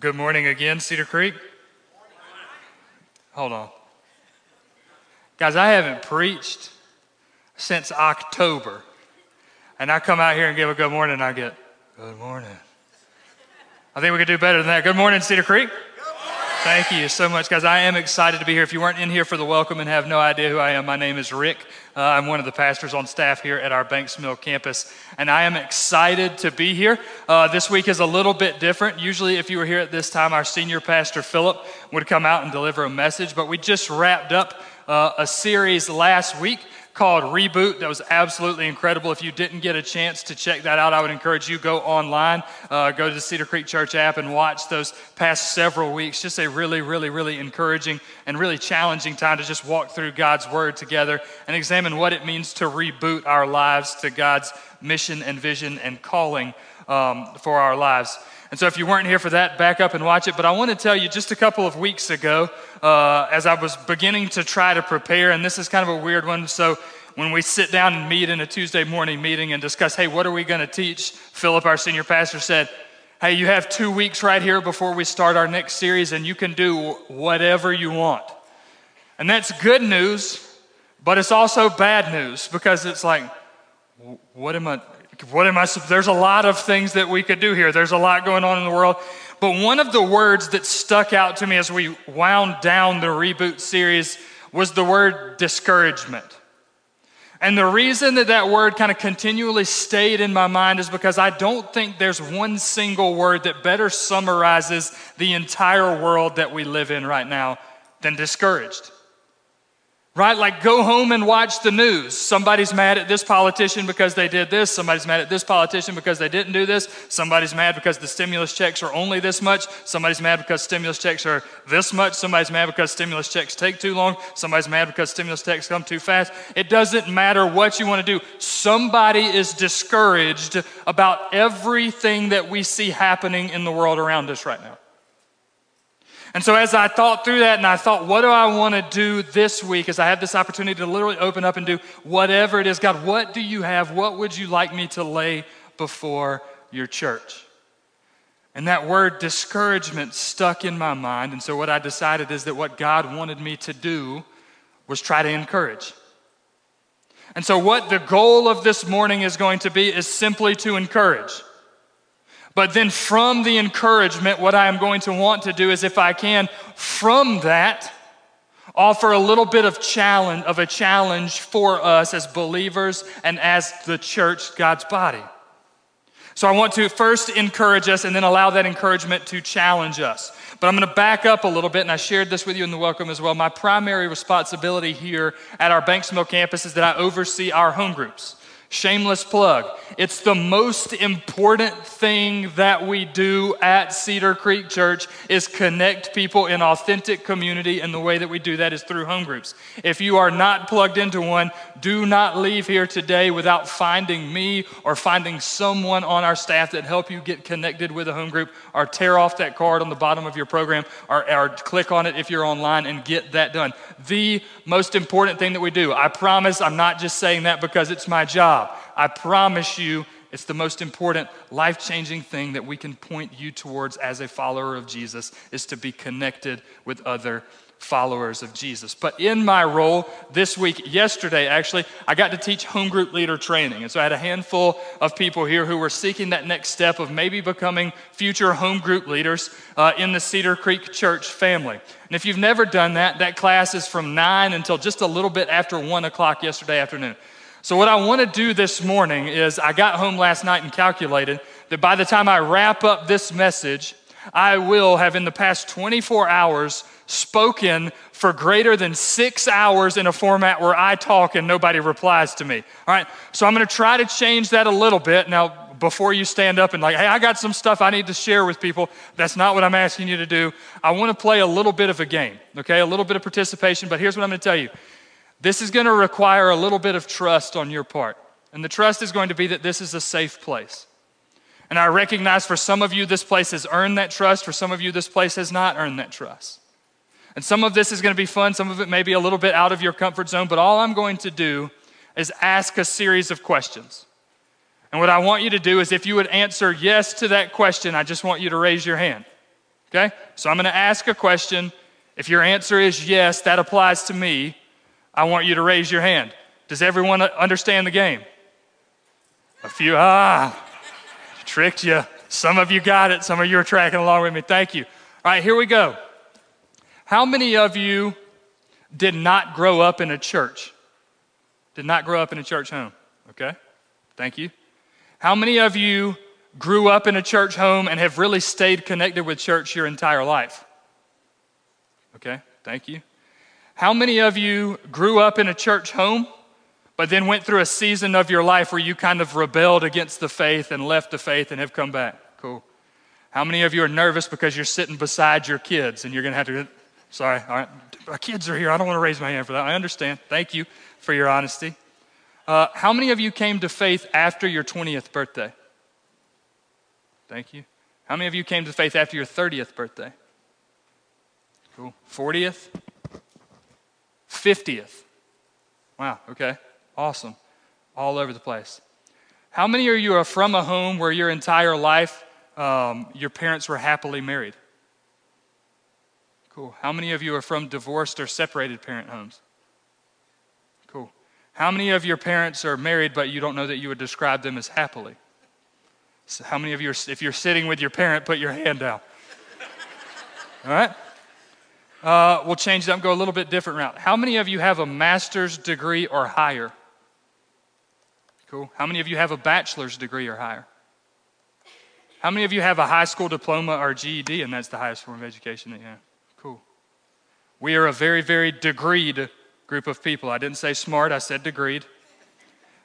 Good morning again, Cedar Creek. Hold on. Guys, I haven't preached since October. And I come out here and give a good morning, and I get, good morning. I think we could do better than that. Good morning, Cedar Creek. Thank you so much, guys. I am excited to be here. If you weren't in here for the welcome and have no idea who I am, my name is Rick. Uh, I'm one of the pastors on staff here at our Banks Mill campus, and I am excited to be here. Uh, this week is a little bit different. Usually, if you were here at this time, our senior pastor, Philip, would come out and deliver a message, but we just wrapped up uh, a series last week called Reboot that was absolutely incredible. If you didn't get a chance to check that out, I would encourage you go online, uh, go to the Cedar Creek Church app, and watch those past several weeks. Just a really, really, really encouraging and really challenging time to just walk through God's Word together and examine what it means to reboot our lives to God's mission and vision and calling um, for our lives. And so, if you weren't here for that, back up and watch it. But I want to tell you just a couple of weeks ago, uh, as I was beginning to try to prepare, and this is kind of a weird one. So, when we sit down and meet in a Tuesday morning meeting and discuss, hey, what are we going to teach? Philip, our senior pastor, said, hey, you have two weeks right here before we start our next series, and you can do whatever you want. And that's good news, but it's also bad news because it's like, what am I, what am I, there's a lot of things that we could do here. There's a lot going on in the world. But one of the words that stuck out to me as we wound down the reboot series was the word discouragement. And the reason that that word kind of continually stayed in my mind is because I don't think there's one single word that better summarizes the entire world that we live in right now than discouraged right? Like go home and watch the news. Somebody's mad at this politician because they did this. Somebody's mad at this politician because they didn't do this. Somebody's mad because the stimulus checks are only this much. Somebody's mad because stimulus checks are this much. Somebody's mad because stimulus checks take too long. Somebody's mad because stimulus checks come too fast. It doesn't matter what you want to do. Somebody is discouraged about everything that we see happening in the world around us right now. And so, as I thought through that, and I thought, what do I want to do this week as I have this opportunity to literally open up and do whatever it is? God, what do you have? What would you like me to lay before your church? And that word discouragement stuck in my mind. And so, what I decided is that what God wanted me to do was try to encourage. And so, what the goal of this morning is going to be is simply to encourage. But then from the encouragement, what I am going to want to do is, if I can, from that, offer a little bit of challenge of a challenge for us as believers and as the church, God's body. So I want to first encourage us and then allow that encouragement to challenge us. But I'm going to back up a little bit, and I shared this with you in the welcome as well. My primary responsibility here at our Banks Mill campus is that I oversee our home groups. Shameless plug. It's the most important thing that we do at Cedar Creek Church is connect people in authentic community and the way that we do that is through home groups. If you are not plugged into one, do not leave here today without finding me or finding someone on our staff that help you get connected with a home group or tear off that card on the bottom of your program or, or click on it if you're online and get that done. The most important thing that we do. I promise I'm not just saying that because it's my job. I promise you, it's the most important life changing thing that we can point you towards as a follower of Jesus is to be connected with other followers of Jesus. But in my role this week, yesterday actually, I got to teach home group leader training. And so I had a handful of people here who were seeking that next step of maybe becoming future home group leaders uh, in the Cedar Creek Church family. And if you've never done that, that class is from 9 until just a little bit after 1 o'clock yesterday afternoon. So, what I want to do this morning is I got home last night and calculated that by the time I wrap up this message, I will have in the past 24 hours spoken for greater than six hours in a format where I talk and nobody replies to me. All right, so I'm going to try to change that a little bit. Now, before you stand up and like, hey, I got some stuff I need to share with people, that's not what I'm asking you to do. I want to play a little bit of a game, okay, a little bit of participation, but here's what I'm going to tell you this is going to require a little bit of trust on your part. And the trust is going to be that this is a safe place. And I recognize for some of you, this place has earned that trust. For some of you, this place has not earned that trust. And some of this is going to be fun. Some of it may be a little bit out of your comfort zone. But all I'm going to do is ask a series of questions. And what I want you to do is if you would answer yes to that question, I just want you to raise your hand. Okay? So I'm going to ask a question. If your answer is yes, that applies to me, I want you to raise your hand. Does everyone understand the game? A few, ah, tricked you. Some of you got it. Some of you are tracking along with me. Thank you. All right, here we go. How many of you did not grow up in a church? Did not grow up in a church home? Okay, thank you. How many of you grew up in a church home and have really stayed connected with church your entire life? Okay, thank you. How many of you grew up in a church home, but then went through a season of your life where you kind of rebelled against the faith and left the faith and have come back? Cool. How many of you are nervous because you're sitting beside your kids and you're going to have to, sorry, all right, my kids are here. I don't want to raise my hand for that. I understand. Thank you for your honesty. Uh, how many of you came to faith after your 20th birthday? Thank you. How many of you came to faith after your 30th birthday? Cool. 40th? 50th? Wow, okay. Awesome. All over the place. How many of you are from a home where your entire life um, your parents were happily married? Cool. How many of you are from divorced or separated parent homes? Cool. How many of your parents are married but you don't know that you would describe them as happily? So how many of you, are, if you're sitting with your parent, put your hand down? All right? Uh, we'll change it up, go a little bit different route. How many of you have a master's degree or higher? Cool. How many of you have a bachelor's degree or higher? How many of you have a high school diploma or GED, and that's the highest form of education that you have? Cool. We are a very, very degreed group of people. I didn't say smart, I said degreed.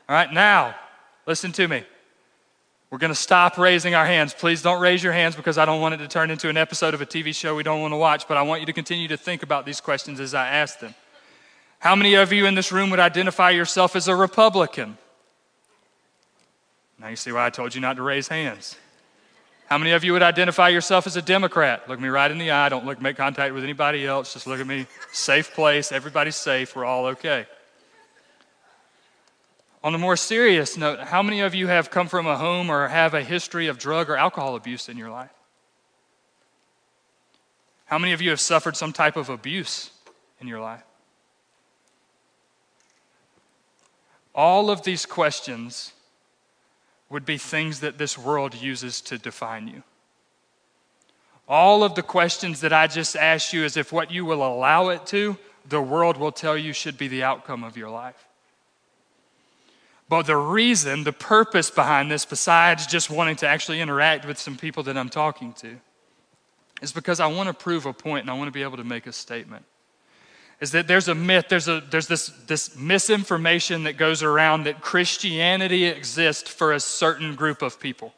All right, now, listen to me. We're going to stop raising our hands. Please don't raise your hands because I don't want it to turn into an episode of a TV show we don't want to watch, but I want you to continue to think about these questions as I ask them. How many of you in this room would identify yourself as a Republican? Now you see why I told you not to raise hands. How many of you would identify yourself as a Democrat? Look me right in the eye. Don't look, make contact with anybody else. Just look at me. Safe place. Everybody's safe. We're all okay. On a more serious note, how many of you have come from a home or have a history of drug or alcohol abuse in your life? How many of you have suffered some type of abuse in your life? All of these questions would be things that this world uses to define you. All of the questions that I just asked you is if what you will allow it to, the world will tell you should be the outcome of your life. But the reason, the purpose behind this, besides just wanting to actually interact with some people that I'm talking to, is because I want to prove a point and I want to be able to make a statement is that there's a myth, there's, a, there's this, this misinformation that goes around that Christianity exists for a certain group of people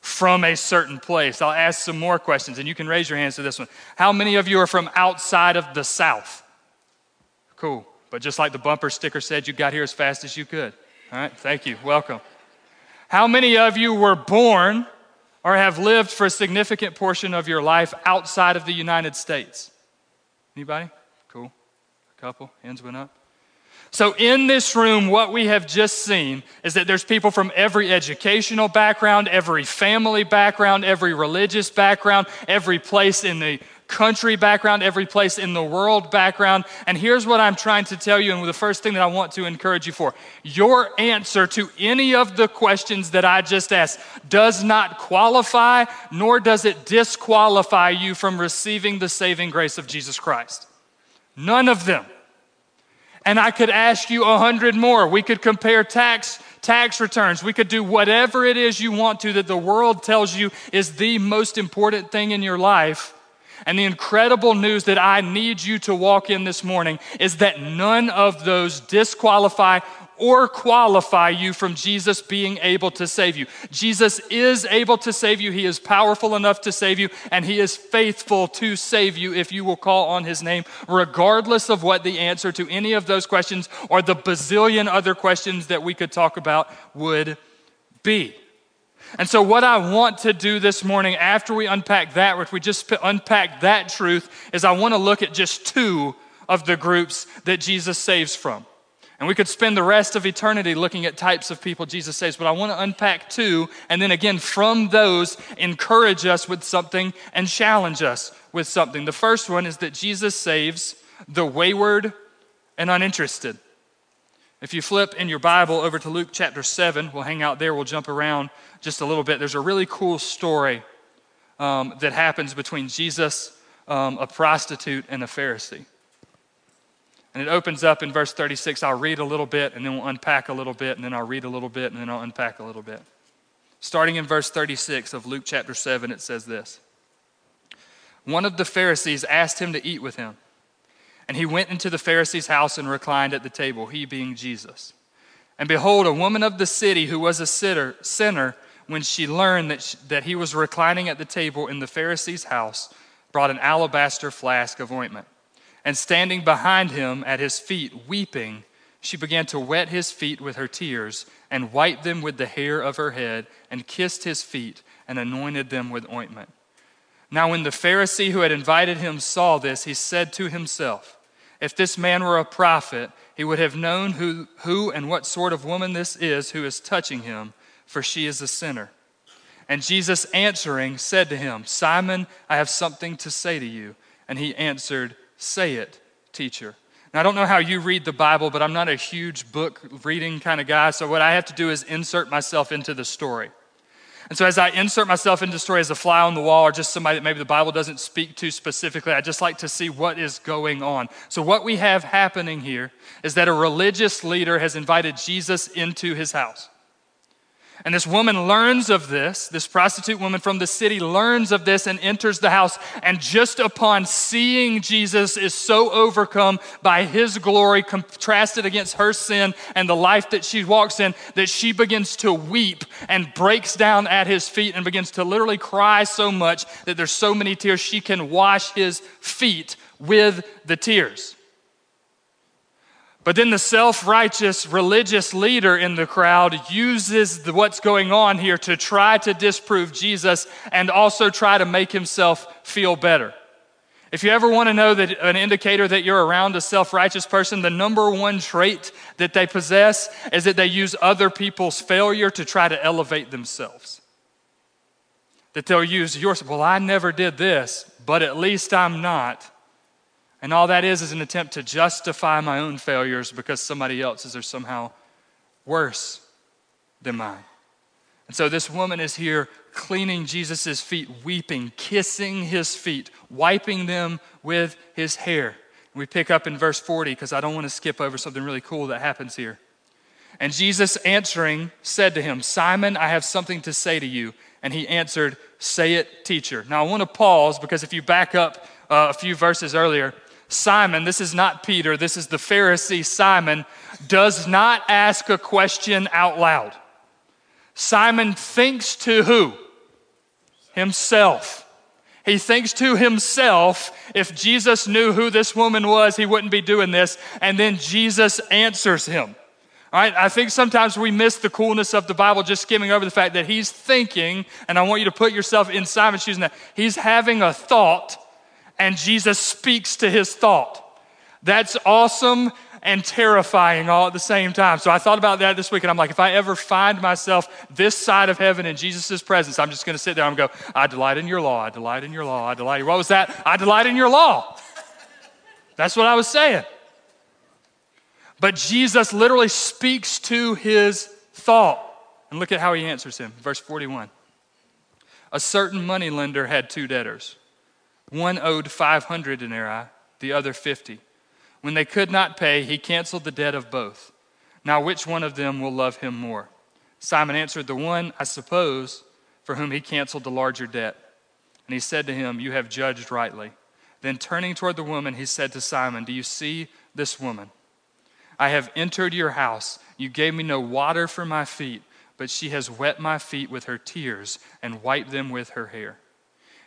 from a certain place. I'll ask some more questions, and you can raise your hands to this one. How many of you are from outside of the South? Cool. But just like the bumper sticker said, you got here as fast as you could. All right, thank you. Welcome. How many of you were born or have lived for a significant portion of your life outside of the United States? Anybody? Cool. A couple, hands went up. So, in this room, what we have just seen is that there's people from every educational background, every family background, every religious background, every place in the country background, every place in the world background. And here's what I'm trying to tell you, and the first thing that I want to encourage you for your answer to any of the questions that I just asked does not qualify, nor does it disqualify you from receiving the saving grace of Jesus Christ. None of them. And I could ask you a hundred more. We could compare tax tax returns. We could do whatever it is you want to that the world tells you is the most important thing in your life. And the incredible news that I need you to walk in this morning is that none of those disqualify or qualify you from Jesus being able to save you. Jesus is able to save you. He is powerful enough to save you, and He is faithful to save you if you will call on His name, regardless of what the answer to any of those questions or the bazillion other questions that we could talk about would be. And so, what I want to do this morning after we unpack that, if we just unpack that truth, is I want to look at just two of the groups that Jesus saves from. And we could spend the rest of eternity looking at types of people Jesus saves, but I want to unpack two, and then again, from those, encourage us with something and challenge us with something. The first one is that Jesus saves the wayward and uninterested. If you flip in your Bible over to Luke chapter 7, we'll hang out there, we'll jump around just a little bit. There's a really cool story um, that happens between Jesus, um, a prostitute, and a Pharisee. And it opens up in verse 36. I'll read a little bit and then we'll unpack a little bit and then I'll read a little bit and then I'll unpack a little bit. Starting in verse 36 of Luke chapter 7, it says this One of the Pharisees asked him to eat with him. And he went into the Pharisee's house and reclined at the table, he being Jesus. And behold, a woman of the city who was a sitter, sinner, when she learned that, she, that he was reclining at the table in the Pharisee's house, brought an alabaster flask of ointment and standing behind him at his feet, weeping, she began to wet his feet with her tears and wiped them with the hair of her head and kissed his feet and anointed them with ointment. Now, when the Pharisee who had invited him saw this, he said to himself, If this man were a prophet, he would have known who, who and what sort of woman this is who is touching him, for she is a sinner. And Jesus answering said to him, Simon, I have something to say to you. And he answered, Say it, teacher. Now, I don't know how you read the Bible, but I'm not a huge book reading kind of guy. So, what I have to do is insert myself into the story. And so, as I insert myself into story as a fly on the wall or just somebody that maybe the Bible doesn't speak to specifically, I just like to see what is going on. So, what we have happening here is that a religious leader has invited Jesus into his house. And this woman learns of this, this prostitute woman from the city learns of this and enters the house. And just upon seeing Jesus, is so overcome by his glory, contrasted against her sin and the life that she walks in, that she begins to weep and breaks down at his feet and begins to literally cry so much that there's so many tears she can wash his feet with the tears. But then the self righteous religious leader in the crowd uses the, what's going on here to try to disprove Jesus and also try to make himself feel better. If you ever want to know that an indicator that you're around a self righteous person, the number one trait that they possess is that they use other people's failure to try to elevate themselves. That they'll use yours, well, I never did this, but at least I'm not. And all that is is an attempt to justify my own failures because somebody else's are somehow worse than mine. And so this woman is here cleaning Jesus' feet, weeping, kissing his feet, wiping them with his hair. We pick up in verse 40 because I don't want to skip over something really cool that happens here. And Jesus answering said to him, Simon, I have something to say to you. And he answered, Say it, teacher. Now I want to pause because if you back up uh, a few verses earlier, Simon, this is not Peter, this is the Pharisee Simon, does not ask a question out loud. Simon thinks to who? Himself. He thinks to himself, if Jesus knew who this woman was, he wouldn't be doing this. And then Jesus answers him. All right, I think sometimes we miss the coolness of the Bible just skimming over the fact that he's thinking, and I want you to put yourself in Simon's shoes, that he's having a thought and Jesus speaks to his thought. That's awesome and terrifying all at the same time. So I thought about that this week, and I'm like, if I ever find myself this side of heaven in Jesus' presence, I'm just going to sit there and go, I delight in your law, I delight in your law, I delight. What was that? I delight in your law. That's what I was saying. But Jesus literally speaks to his thought. And look at how he answers him. Verse 41. A certain money lender had two debtors. One owed 500 denarii, the other 50. When they could not pay, he canceled the debt of both. Now, which one of them will love him more? Simon answered, The one, I suppose, for whom he canceled the larger debt. And he said to him, You have judged rightly. Then turning toward the woman, he said to Simon, Do you see this woman? I have entered your house. You gave me no water for my feet, but she has wet my feet with her tears and wiped them with her hair.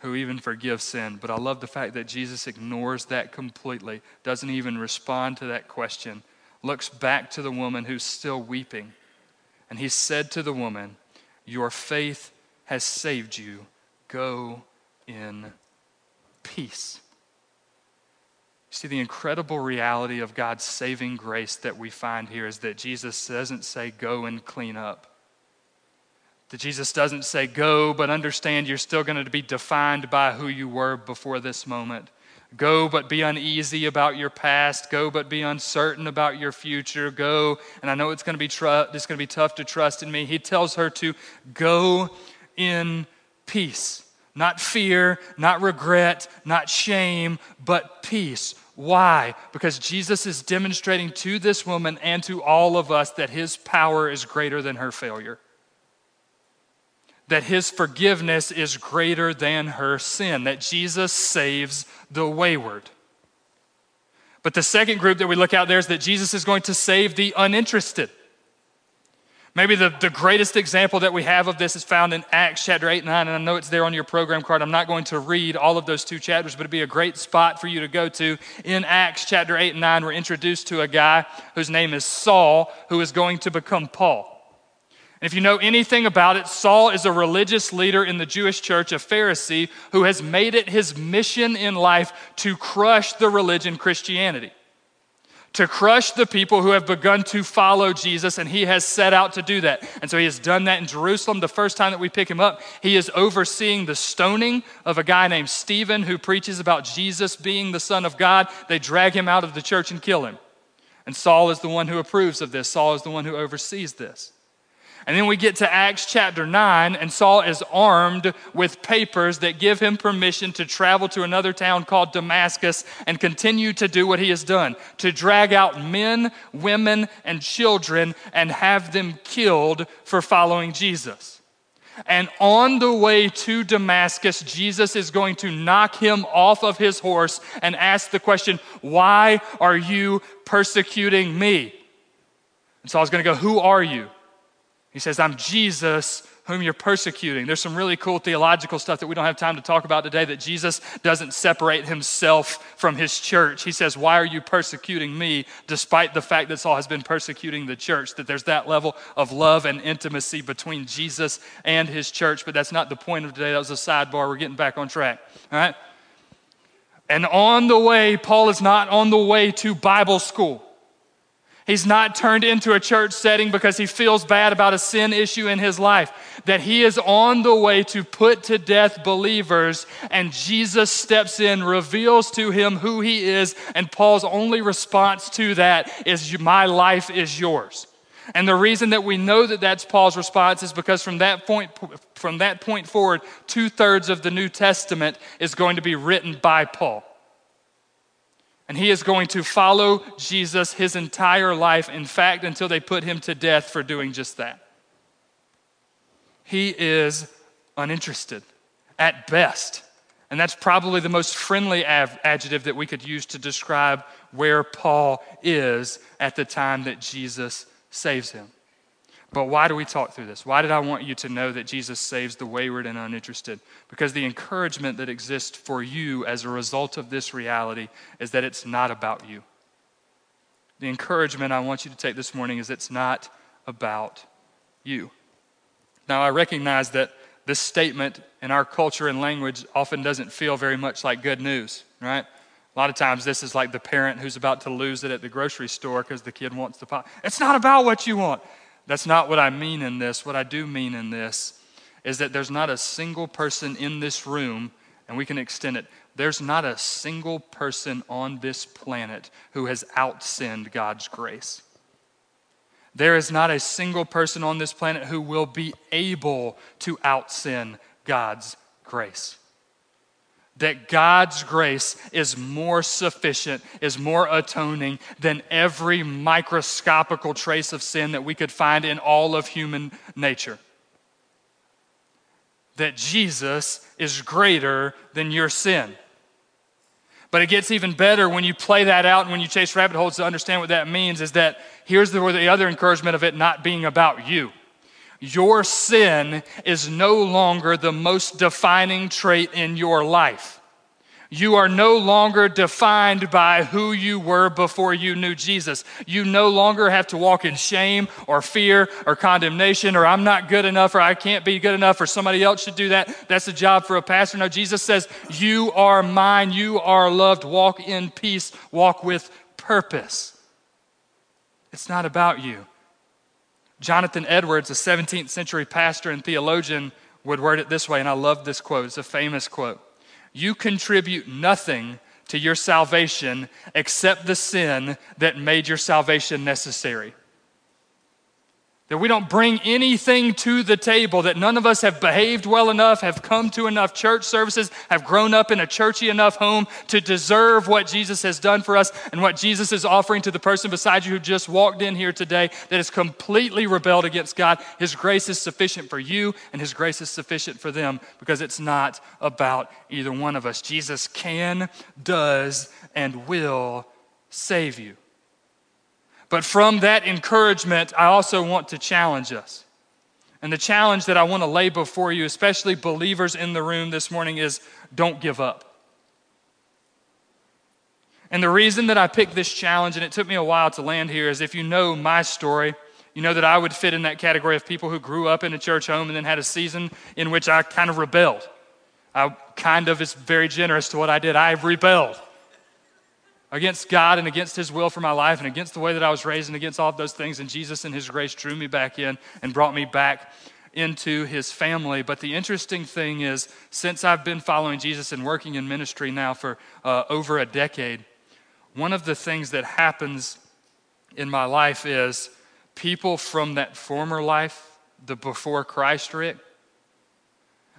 who even forgives sin? But I love the fact that Jesus ignores that completely, doesn't even respond to that question, looks back to the woman who's still weeping. And he said to the woman, Your faith has saved you. Go in peace. See, the incredible reality of God's saving grace that we find here is that Jesus doesn't say, go and clean up. That Jesus doesn't say, go, but understand you're still going to be defined by who you were before this moment. Go, but be uneasy about your past. Go, but be uncertain about your future. Go, and I know it's going to be, tr- it's going to be tough to trust in me. He tells her to go in peace. Not fear, not regret, not shame, but peace. Why? Because Jesus is demonstrating to this woman and to all of us that his power is greater than her failure. That his forgiveness is greater than her sin. That Jesus saves the wayward. But the second group that we look out there is that Jesus is going to save the uninterested. Maybe the, the greatest example that we have of this is found in Acts chapter 8 and 9, and I know it's there on your program card. I'm not going to read all of those two chapters, but it'd be a great spot for you to go to. In Acts chapter 8 and 9, we're introduced to a guy whose name is Saul, who is going to become Paul. And if you know anything about it, Saul is a religious leader in the Jewish church, a Pharisee, who has made it his mission in life to crush the religion Christianity to crush the people who have begun to follow Jesus, and he has set out to do that. And so he has done that in Jerusalem. The first time that we pick him up, he is overseeing the stoning of a guy named Stephen who preaches about Jesus being the Son of God. They drag him out of the church and kill him. And Saul is the one who approves of this, Saul is the one who oversees this. And then we get to Acts chapter 9, and Saul is armed with papers that give him permission to travel to another town called Damascus and continue to do what he has done to drag out men, women, and children and have them killed for following Jesus. And on the way to Damascus, Jesus is going to knock him off of his horse and ask the question, Why are you persecuting me? And Saul's going to go, Who are you? He says, I'm Jesus whom you're persecuting. There's some really cool theological stuff that we don't have time to talk about today that Jesus doesn't separate himself from his church. He says, Why are you persecuting me? Despite the fact that Saul has been persecuting the church, that there's that level of love and intimacy between Jesus and his church. But that's not the point of today. That was a sidebar. We're getting back on track. All right? And on the way, Paul is not on the way to Bible school. He's not turned into a church setting because he feels bad about a sin issue in his life. That he is on the way to put to death believers, and Jesus steps in, reveals to him who he is, and Paul's only response to that is, My life is yours. And the reason that we know that that's Paul's response is because from that point, from that point forward, two thirds of the New Testament is going to be written by Paul. And he is going to follow Jesus his entire life, in fact, until they put him to death for doing just that. He is uninterested at best. And that's probably the most friendly adjective that we could use to describe where Paul is at the time that Jesus saves him. But why do we talk through this? Why did I want you to know that Jesus saves the wayward and uninterested? Because the encouragement that exists for you as a result of this reality is that it's not about you. The encouragement I want you to take this morning is it's not about you. Now, I recognize that this statement in our culture and language often doesn't feel very much like good news, right? A lot of times, this is like the parent who's about to lose it at the grocery store because the kid wants the pie. It's not about what you want. That's not what I mean in this. What I do mean in this is that there's not a single person in this room, and we can extend it. There's not a single person on this planet who has outsinned God's grace. There is not a single person on this planet who will be able to outsin God's grace that God's grace is more sufficient, is more atoning than every microscopical trace of sin that we could find in all of human nature. That Jesus is greater than your sin. But it gets even better when you play that out and when you chase rabbit holes to understand what that means is that here's the, the other encouragement of it not being about you. Your sin is no longer the most defining trait in your life. You are no longer defined by who you were before you knew Jesus. You no longer have to walk in shame or fear or condemnation or I'm not good enough or I can't be good enough or somebody else should do that. That's a job for a pastor. No, Jesus says, You are mine. You are loved. Walk in peace. Walk with purpose. It's not about you. Jonathan Edwards, a 17th century pastor and theologian, would word it this way, and I love this quote. It's a famous quote you contribute nothing to your salvation except the sin that made your salvation necessary. That we don't bring anything to the table, that none of us have behaved well enough, have come to enough church services, have grown up in a churchy enough home to deserve what Jesus has done for us and what Jesus is offering to the person beside you who just walked in here today that has completely rebelled against God. His grace is sufficient for you, and His grace is sufficient for them because it's not about either one of us. Jesus can, does, and will save you. But from that encouragement, I also want to challenge us. And the challenge that I want to lay before you, especially believers in the room this morning, is don't give up. And the reason that I picked this challenge, and it took me a while to land here, is if you know my story, you know that I would fit in that category of people who grew up in a church home and then had a season in which I kind of rebelled. I kind of is very generous to what I did. I rebelled against God and against His will for my life and against the way that I was raised and against all of those things. And Jesus and His grace drew me back in and brought me back into His family. But the interesting thing is, since I've been following Jesus and working in ministry now for uh, over a decade, one of the things that happens in my life is people from that former life, the before Christ Rick,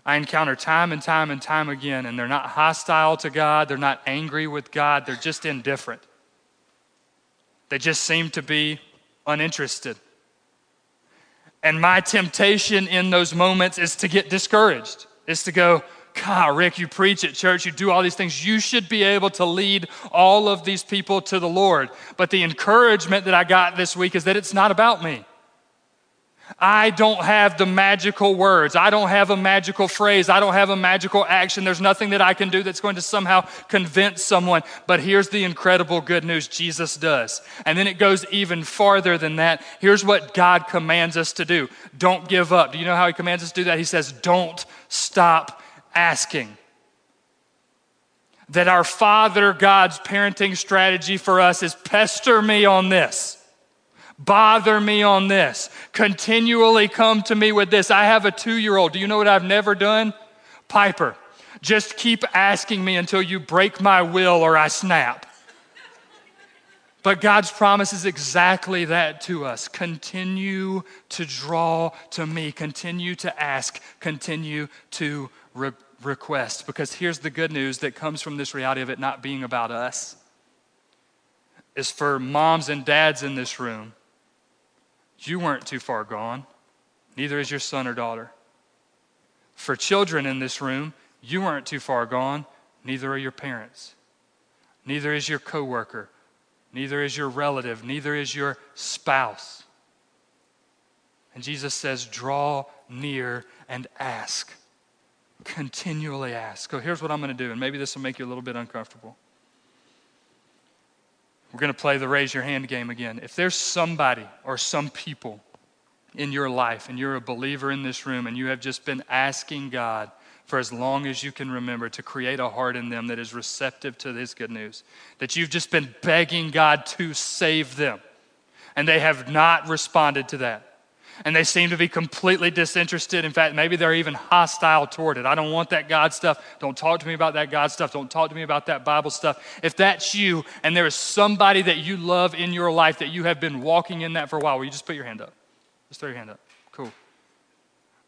I encounter time and time and time again, and they're not hostile to God, they're not angry with God, they're just indifferent. They just seem to be uninterested. And my temptation in those moments is to get discouraged, is to go, God, Rick, you preach at church, you do all these things. You should be able to lead all of these people to the Lord. But the encouragement that I got this week is that it's not about me. I don't have the magical words. I don't have a magical phrase. I don't have a magical action. There's nothing that I can do that's going to somehow convince someone. But here's the incredible good news Jesus does. And then it goes even farther than that. Here's what God commands us to do don't give up. Do you know how He commands us to do that? He says, don't stop asking. That our Father God's parenting strategy for us is pester me on this bother me on this, continually come to me with this. I have a two year old. Do you know what I've never done? Piper, just keep asking me until you break my will or I snap. But God's promise is exactly that to us. Continue to draw to me, continue to ask, continue to re- request. Because here's the good news that comes from this reality of it not being about us. Is for moms and dads in this room you weren't too far gone, neither is your son or daughter. For children in this room, you weren't too far gone, neither are your parents. Neither is your coworker, neither is your relative, neither is your spouse. And Jesus says, draw near and ask. Continually ask. So here's what I'm going to do, and maybe this will make you a little bit uncomfortable. We're going to play the raise your hand game again. If there's somebody or some people in your life and you're a believer in this room and you have just been asking God for as long as you can remember to create a heart in them that is receptive to His good news, that you've just been begging God to save them and they have not responded to that and they seem to be completely disinterested. In fact, maybe they're even hostile toward it. I don't want that God stuff. Don't talk to me about that God stuff. Don't talk to me about that Bible stuff. If that's you and there is somebody that you love in your life that you have been walking in that for a while, will you just put your hand up? Just throw your hand up. Cool.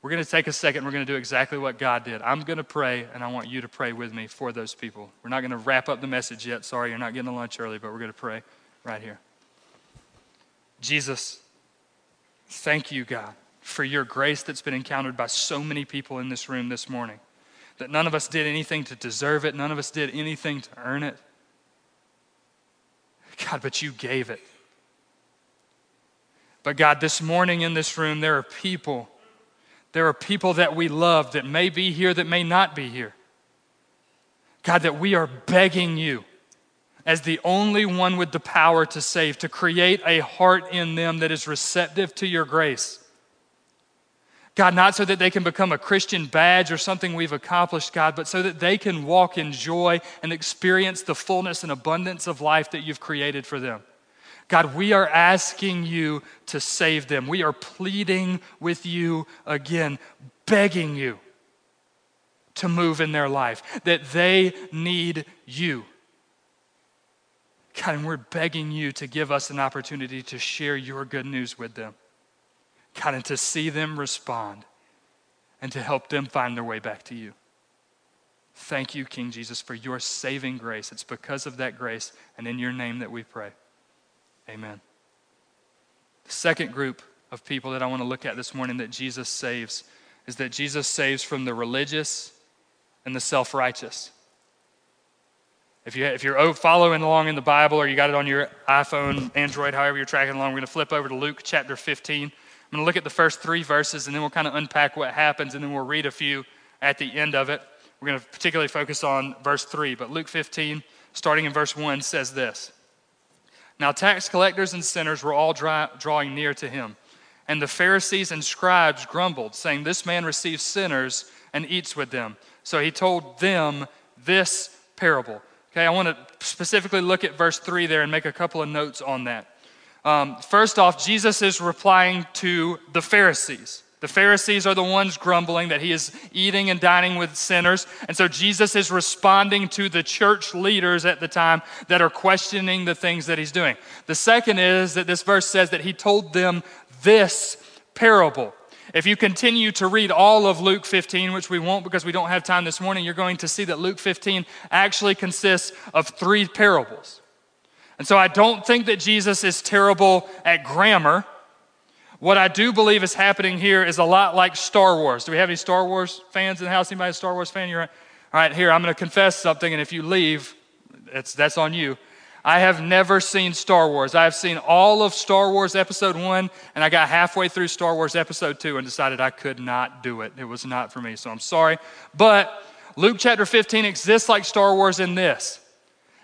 We're going to take a second. We're going to do exactly what God did. I'm going to pray, and I want you to pray with me for those people. We're not going to wrap up the message yet. Sorry, you're not getting a lunch early, but we're going to pray right here. Jesus, Thank you, God, for your grace that's been encountered by so many people in this room this morning. That none of us did anything to deserve it, none of us did anything to earn it. God, but you gave it. But God, this morning in this room, there are people, there are people that we love that may be here, that may not be here. God, that we are begging you as the only one with the power to save, to create a heart in them that is receptive to your grace. God, not so that they can become a Christian badge or something we've accomplished, God, but so that they can walk in joy and experience the fullness and abundance of life that you've created for them. God, we are asking you to save them. We are pleading with you again, begging you to move in their life, that they need you. God, and we're begging you to give us an opportunity to share your good news with them. God, and to see them respond and to help them find their way back to you. Thank you, King Jesus, for your saving grace. It's because of that grace and in your name that we pray. Amen. The second group of people that I want to look at this morning that Jesus saves is that Jesus saves from the religious and the self righteous. If, you, if you're following along in the Bible or you got it on your iPhone, Android, however you're tracking along, we're going to flip over to Luke chapter 15. I'm going to look at the first three verses and then we'll kind of unpack what happens and then we'll read a few at the end of it. We're going to particularly focus on verse 3. But Luke 15, starting in verse 1, says this Now tax collectors and sinners were all dry, drawing near to him. And the Pharisees and scribes grumbled, saying, This man receives sinners and eats with them. So he told them this parable. Okay, I want to specifically look at verse 3 there and make a couple of notes on that. Um, first off, Jesus is replying to the Pharisees. The Pharisees are the ones grumbling that he is eating and dining with sinners. And so Jesus is responding to the church leaders at the time that are questioning the things that he's doing. The second is that this verse says that he told them this parable. If you continue to read all of Luke 15, which we won't because we don't have time this morning, you're going to see that Luke 15 actually consists of three parables. And so I don't think that Jesus is terrible at grammar. What I do believe is happening here is a lot like Star Wars. Do we have any Star Wars fans in the house? Anybody a Star Wars fan? You're right. all right. Here, I'm going to confess something, and if you leave, that's that's on you. I have never seen Star Wars. I have seen all of Star Wars Episode 1, and I got halfway through Star Wars Episode 2 and decided I could not do it. It was not for me, so I'm sorry. But Luke chapter 15 exists like Star Wars in this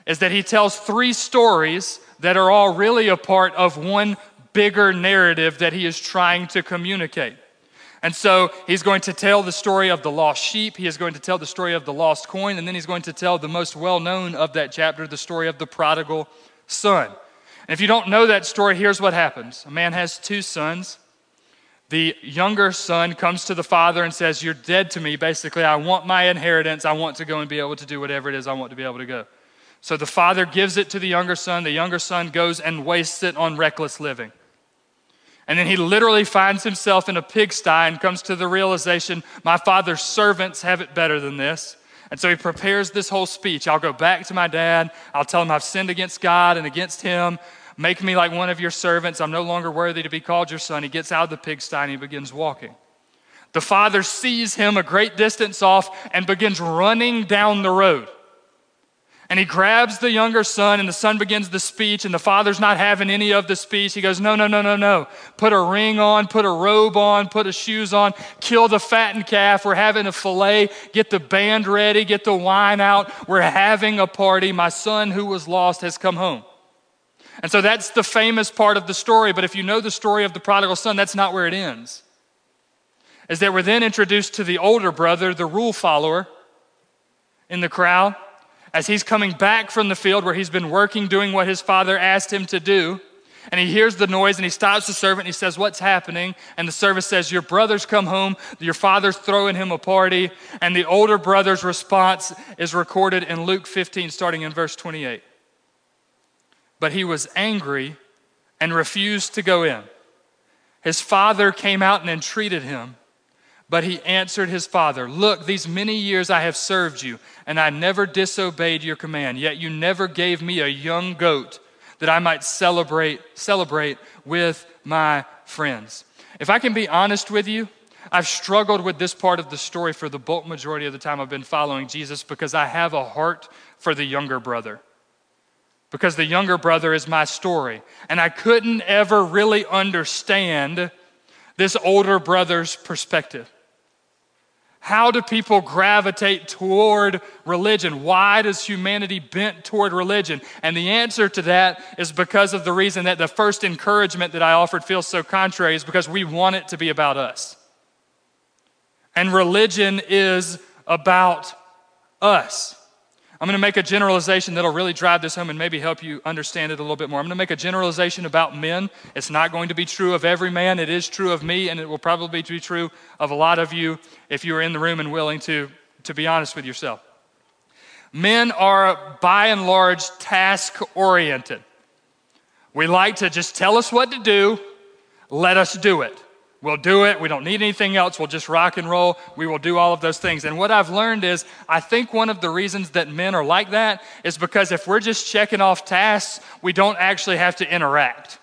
is that he tells three stories that are all really a part of one bigger narrative that he is trying to communicate. And so he's going to tell the story of the lost sheep. He is going to tell the story of the lost coin. And then he's going to tell the most well known of that chapter, the story of the prodigal son. And if you don't know that story, here's what happens a man has two sons. The younger son comes to the father and says, You're dead to me. Basically, I want my inheritance. I want to go and be able to do whatever it is I want to be able to go. So the father gives it to the younger son. The younger son goes and wastes it on reckless living. And then he literally finds himself in a pigsty and comes to the realization my father's servants have it better than this. And so he prepares this whole speech. I'll go back to my dad. I'll tell him I've sinned against God and against him. Make me like one of your servants. I'm no longer worthy to be called your son. He gets out of the pigsty and he begins walking. The father sees him a great distance off and begins running down the road. And he grabs the younger son, and the son begins the speech, and the father's not having any of the speech. He goes, No, no, no, no, no. Put a ring on, put a robe on, put a shoes on, kill the fattened calf. We're having a fillet. Get the band ready, get the wine out. We're having a party. My son who was lost has come home. And so that's the famous part of the story. But if you know the story of the prodigal son, that's not where it ends. Is that we're then introduced to the older brother, the rule follower in the crowd as he's coming back from the field where he's been working, doing what his father asked him to do. And he hears the noise and he stops the servant and he says, What's happening? And the servant says, Your brother's come home. Your father's throwing him a party. And the older brother's response is recorded in Luke 15, starting in verse 28. But he was angry and refused to go in. His father came out and entreated him. But he answered his father, Look, these many years I have served you, and I never disobeyed your command. Yet you never gave me a young goat that I might celebrate, celebrate with my friends. If I can be honest with you, I've struggled with this part of the story for the bulk majority of the time I've been following Jesus because I have a heart for the younger brother. because the younger brother is my story. And I couldn't ever really understand this older brother's perspective. How do people gravitate toward religion? Why does humanity bent toward religion? And the answer to that is because of the reason that the first encouragement that I offered feels so contrary is because we want it to be about us. And religion is about us. I'm going to make a generalization that'll really drive this home and maybe help you understand it a little bit more. I'm going to make a generalization about men. It's not going to be true of every man. It is true of me, and it will probably be true of a lot of you if you are in the room and willing to, to be honest with yourself. Men are by and large task oriented. We like to just tell us what to do, let us do it. We'll do it. We don't need anything else. We'll just rock and roll. We will do all of those things. And what I've learned is I think one of the reasons that men are like that is because if we're just checking off tasks, we don't actually have to interact.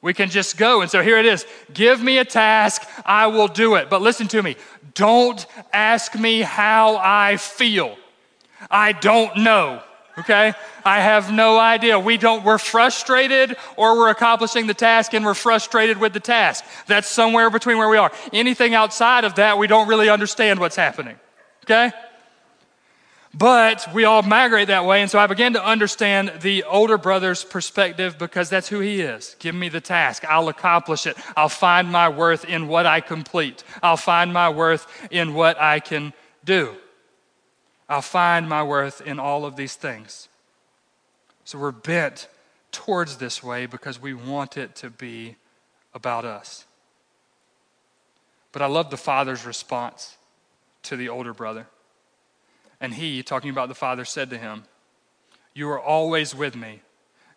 We can just go. And so here it is give me a task, I will do it. But listen to me don't ask me how I feel. I don't know okay? I have no idea. We don't, we're frustrated or we're accomplishing the task and we're frustrated with the task. That's somewhere between where we are. Anything outside of that, we don't really understand what's happening, okay? But we all migrate that way, and so I began to understand the older brother's perspective because that's who he is. Give me the task, I'll accomplish it. I'll find my worth in what I complete, I'll find my worth in what I can do. I'll find my worth in all of these things. So we're bent towards this way because we want it to be about us. But I love the father's response to the older brother. And he, talking about the father, said to him, You are always with me,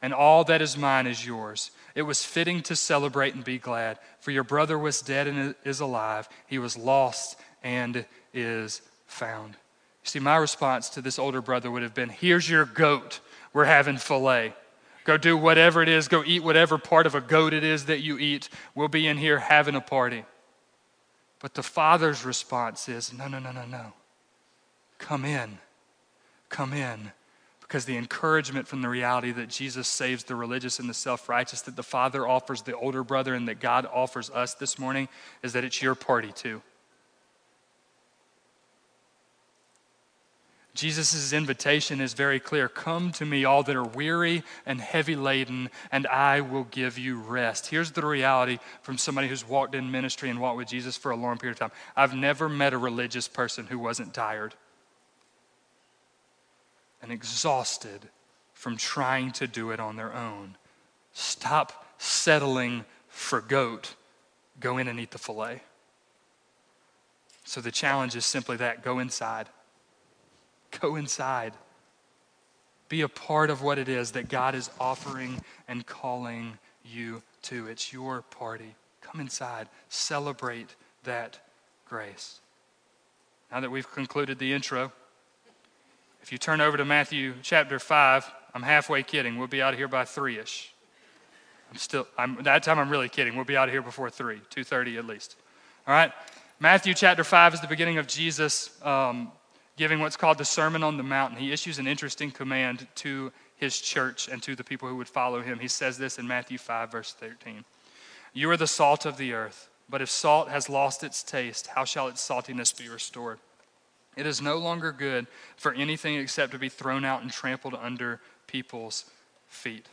and all that is mine is yours. It was fitting to celebrate and be glad, for your brother was dead and is alive. He was lost and is found. See, my response to this older brother would have been here's your goat. We're having filet. Go do whatever it is. Go eat whatever part of a goat it is that you eat. We'll be in here having a party. But the father's response is no, no, no, no, no. Come in. Come in. Because the encouragement from the reality that Jesus saves the religious and the self righteous, that the Father offers the older brother, and that God offers us this morning is that it's your party too. Jesus' invitation is very clear Come to me, all that are weary and heavy laden, and I will give you rest. Here's the reality from somebody who's walked in ministry and walked with Jesus for a long period of time I've never met a religious person who wasn't tired and exhausted from trying to do it on their own. Stop settling for goat, go in and eat the filet. So the challenge is simply that go inside Go inside. Be a part of what it is that God is offering and calling you to. It's your party. Come inside. Celebrate that grace. Now that we've concluded the intro, if you turn over to Matthew chapter 5, I'm halfway kidding. We'll be out of here by 3 ish. I'm still, I'm, that time I'm really kidding. We'll be out of here before 3, 2.30 at least. All right? Matthew chapter 5 is the beginning of Jesus' um, giving what's called the Sermon on the Mountain, he issues an interesting command to his church and to the people who would follow him. He says this in Matthew 5, verse 13 You are the salt of the earth, but if salt has lost its taste, how shall its saltiness be restored? It is no longer good for anything except to be thrown out and trampled under people's feet.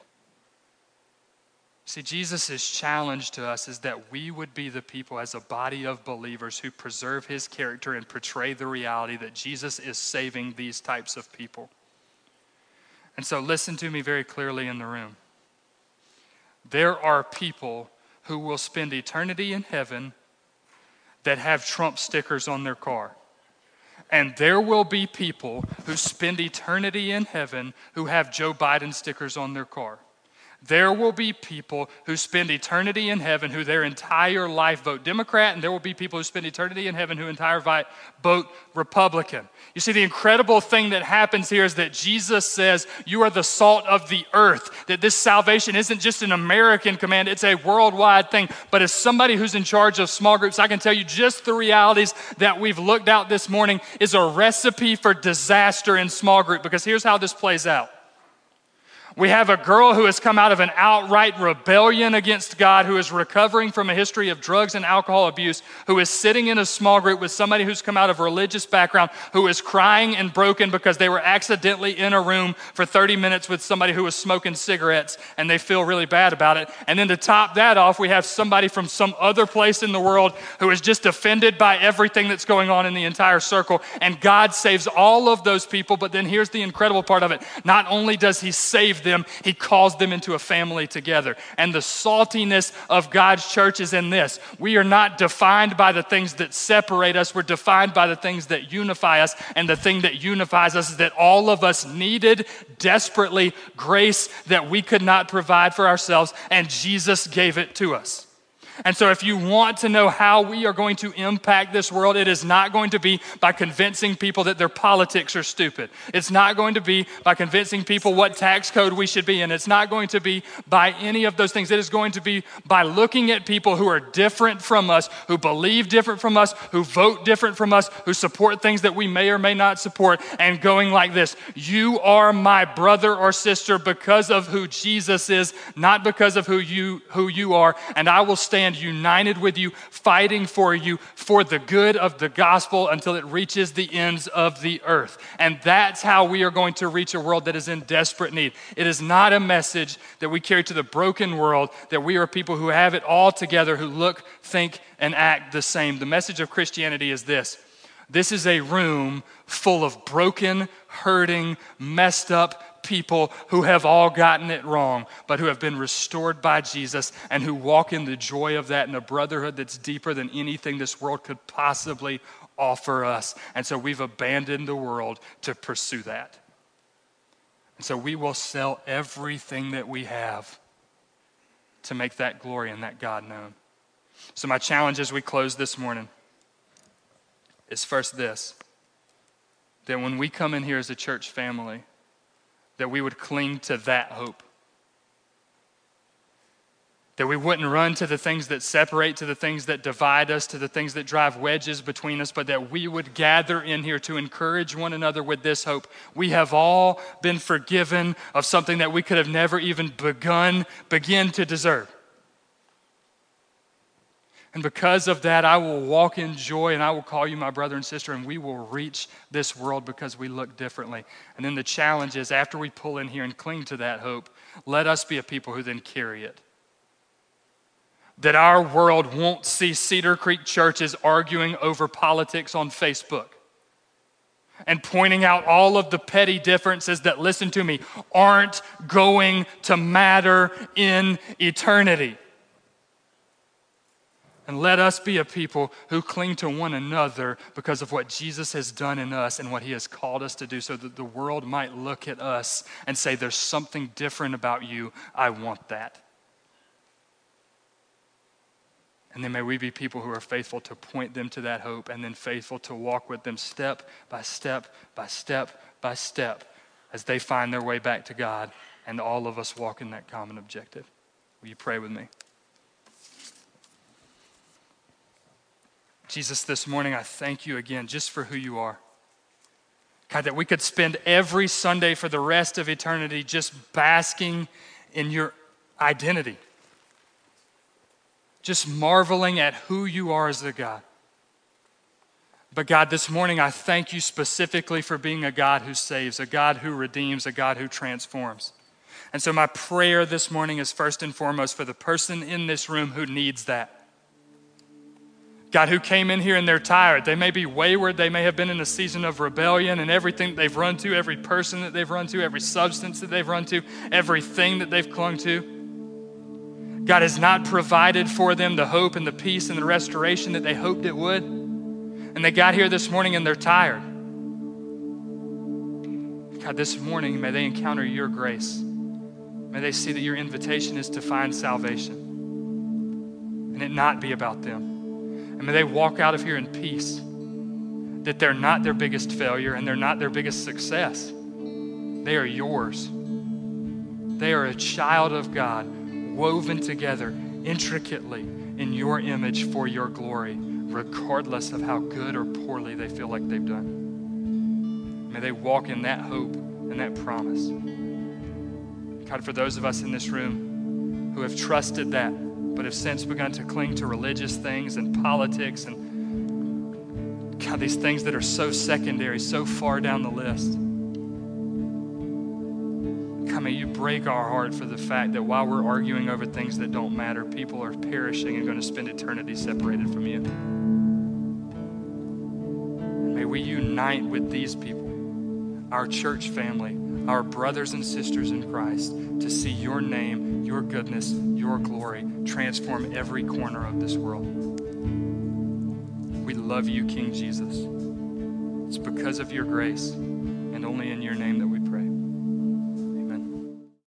See, Jesus' challenge to us is that we would be the people as a body of believers who preserve his character and portray the reality that Jesus is saving these types of people. And so, listen to me very clearly in the room. There are people who will spend eternity in heaven that have Trump stickers on their car. And there will be people who spend eternity in heaven who have Joe Biden stickers on their car there will be people who spend eternity in heaven who their entire life vote Democrat, and there will be people who spend eternity in heaven who entire vote Republican. You see, the incredible thing that happens here is that Jesus says, You are the salt of the earth, that this salvation isn't just an American command, it's a worldwide thing. But as somebody who's in charge of small groups, I can tell you just the realities that we've looked out this morning is a recipe for disaster in small group, because here's how this plays out We have a girl who has come out of an outright rebellion against God, who is recovering from a history of drugs and alcohol abuse, who is sitting in a small group with somebody who's come out of a religious background, who is crying and broken because they were accidentally in a room for 30 minutes with somebody who was smoking cigarettes and they feel really bad about it. And then to top that off, we have somebody from some other place in the world who is just offended by everything that's going on in the entire circle. And God saves all of those people. But then here's the incredible part of it not only does He save them, He calls them into a family together. And the saltiness of God's church is in this we are not defined by the things that separate us, we're defined by the things that unify us. And the thing that unifies us is that all of us needed desperately grace that we could not provide for ourselves, and Jesus gave it to us. And so, if you want to know how we are going to impact this world, it is not going to be by convincing people that their politics are stupid. It's not going to be by convincing people what tax code we should be in. It's not going to be by any of those things. It is going to be by looking at people who are different from us, who believe different from us, who vote different from us, who support things that we may or may not support, and going like this You are my brother or sister because of who Jesus is, not because of who you, who you are. And I will stand stand united with you, fighting for you for the good of the gospel until it reaches the ends of the earth. And that's how we are going to reach a world that is in desperate need. It is not a message that we carry to the broken world that we are people who have it all together, who look, think, and act the same. The message of Christianity is this. This is a room full of broken, hurting, messed up people who have all gotten it wrong, but who have been restored by Jesus and who walk in the joy of that in a brotherhood that's deeper than anything this world could possibly offer us. And so we've abandoned the world to pursue that. And so we will sell everything that we have to make that glory and that God known. So, my challenge as we close this morning is first this that when we come in here as a church family, that we would cling to that hope. That we wouldn't run to the things that separate, to the things that divide us, to the things that drive wedges between us, but that we would gather in here to encourage one another with this hope. We have all been forgiven of something that we could have never even begun, begin to deserve. And because of that, I will walk in joy and I will call you my brother and sister, and we will reach this world because we look differently. And then the challenge is after we pull in here and cling to that hope, let us be a people who then carry it. That our world won't see Cedar Creek churches arguing over politics on Facebook and pointing out all of the petty differences that, listen to me, aren't going to matter in eternity. And let us be a people who cling to one another because of what Jesus has done in us and what he has called us to do, so that the world might look at us and say, There's something different about you. I want that. And then may we be people who are faithful to point them to that hope and then faithful to walk with them step by step by step by step as they find their way back to God and all of us walk in that common objective. Will you pray with me? Jesus, this morning I thank you again just for who you are. God, that we could spend every Sunday for the rest of eternity just basking in your identity, just marveling at who you are as a God. But God, this morning I thank you specifically for being a God who saves, a God who redeems, a God who transforms. And so my prayer this morning is first and foremost for the person in this room who needs that. God, who came in here and they're tired. They may be wayward. They may have been in a season of rebellion and everything they've run to, every person that they've run to, every substance that they've run to, everything that they've clung to. God has not provided for them the hope and the peace and the restoration that they hoped it would. And they got here this morning and they're tired. God, this morning, may they encounter your grace. May they see that your invitation is to find salvation and it not be about them. And may they walk out of here in peace. That they're not their biggest failure and they're not their biggest success. They are yours. They are a child of God, woven together intricately in your image for your glory, regardless of how good or poorly they feel like they've done. May they walk in that hope and that promise. God, for those of us in this room who have trusted that, but have since begun to cling to religious things and politics and God, these things that are so secondary, so far down the list. God, may you break our heart for the fact that while we're arguing over things that don't matter, people are perishing and going to spend eternity separated from you. May we unite with these people, our church family, our brothers and sisters in Christ, to see your name, your goodness, your glory transform every corner of this world. We love you, King Jesus. It's because of your grace and only in your name that we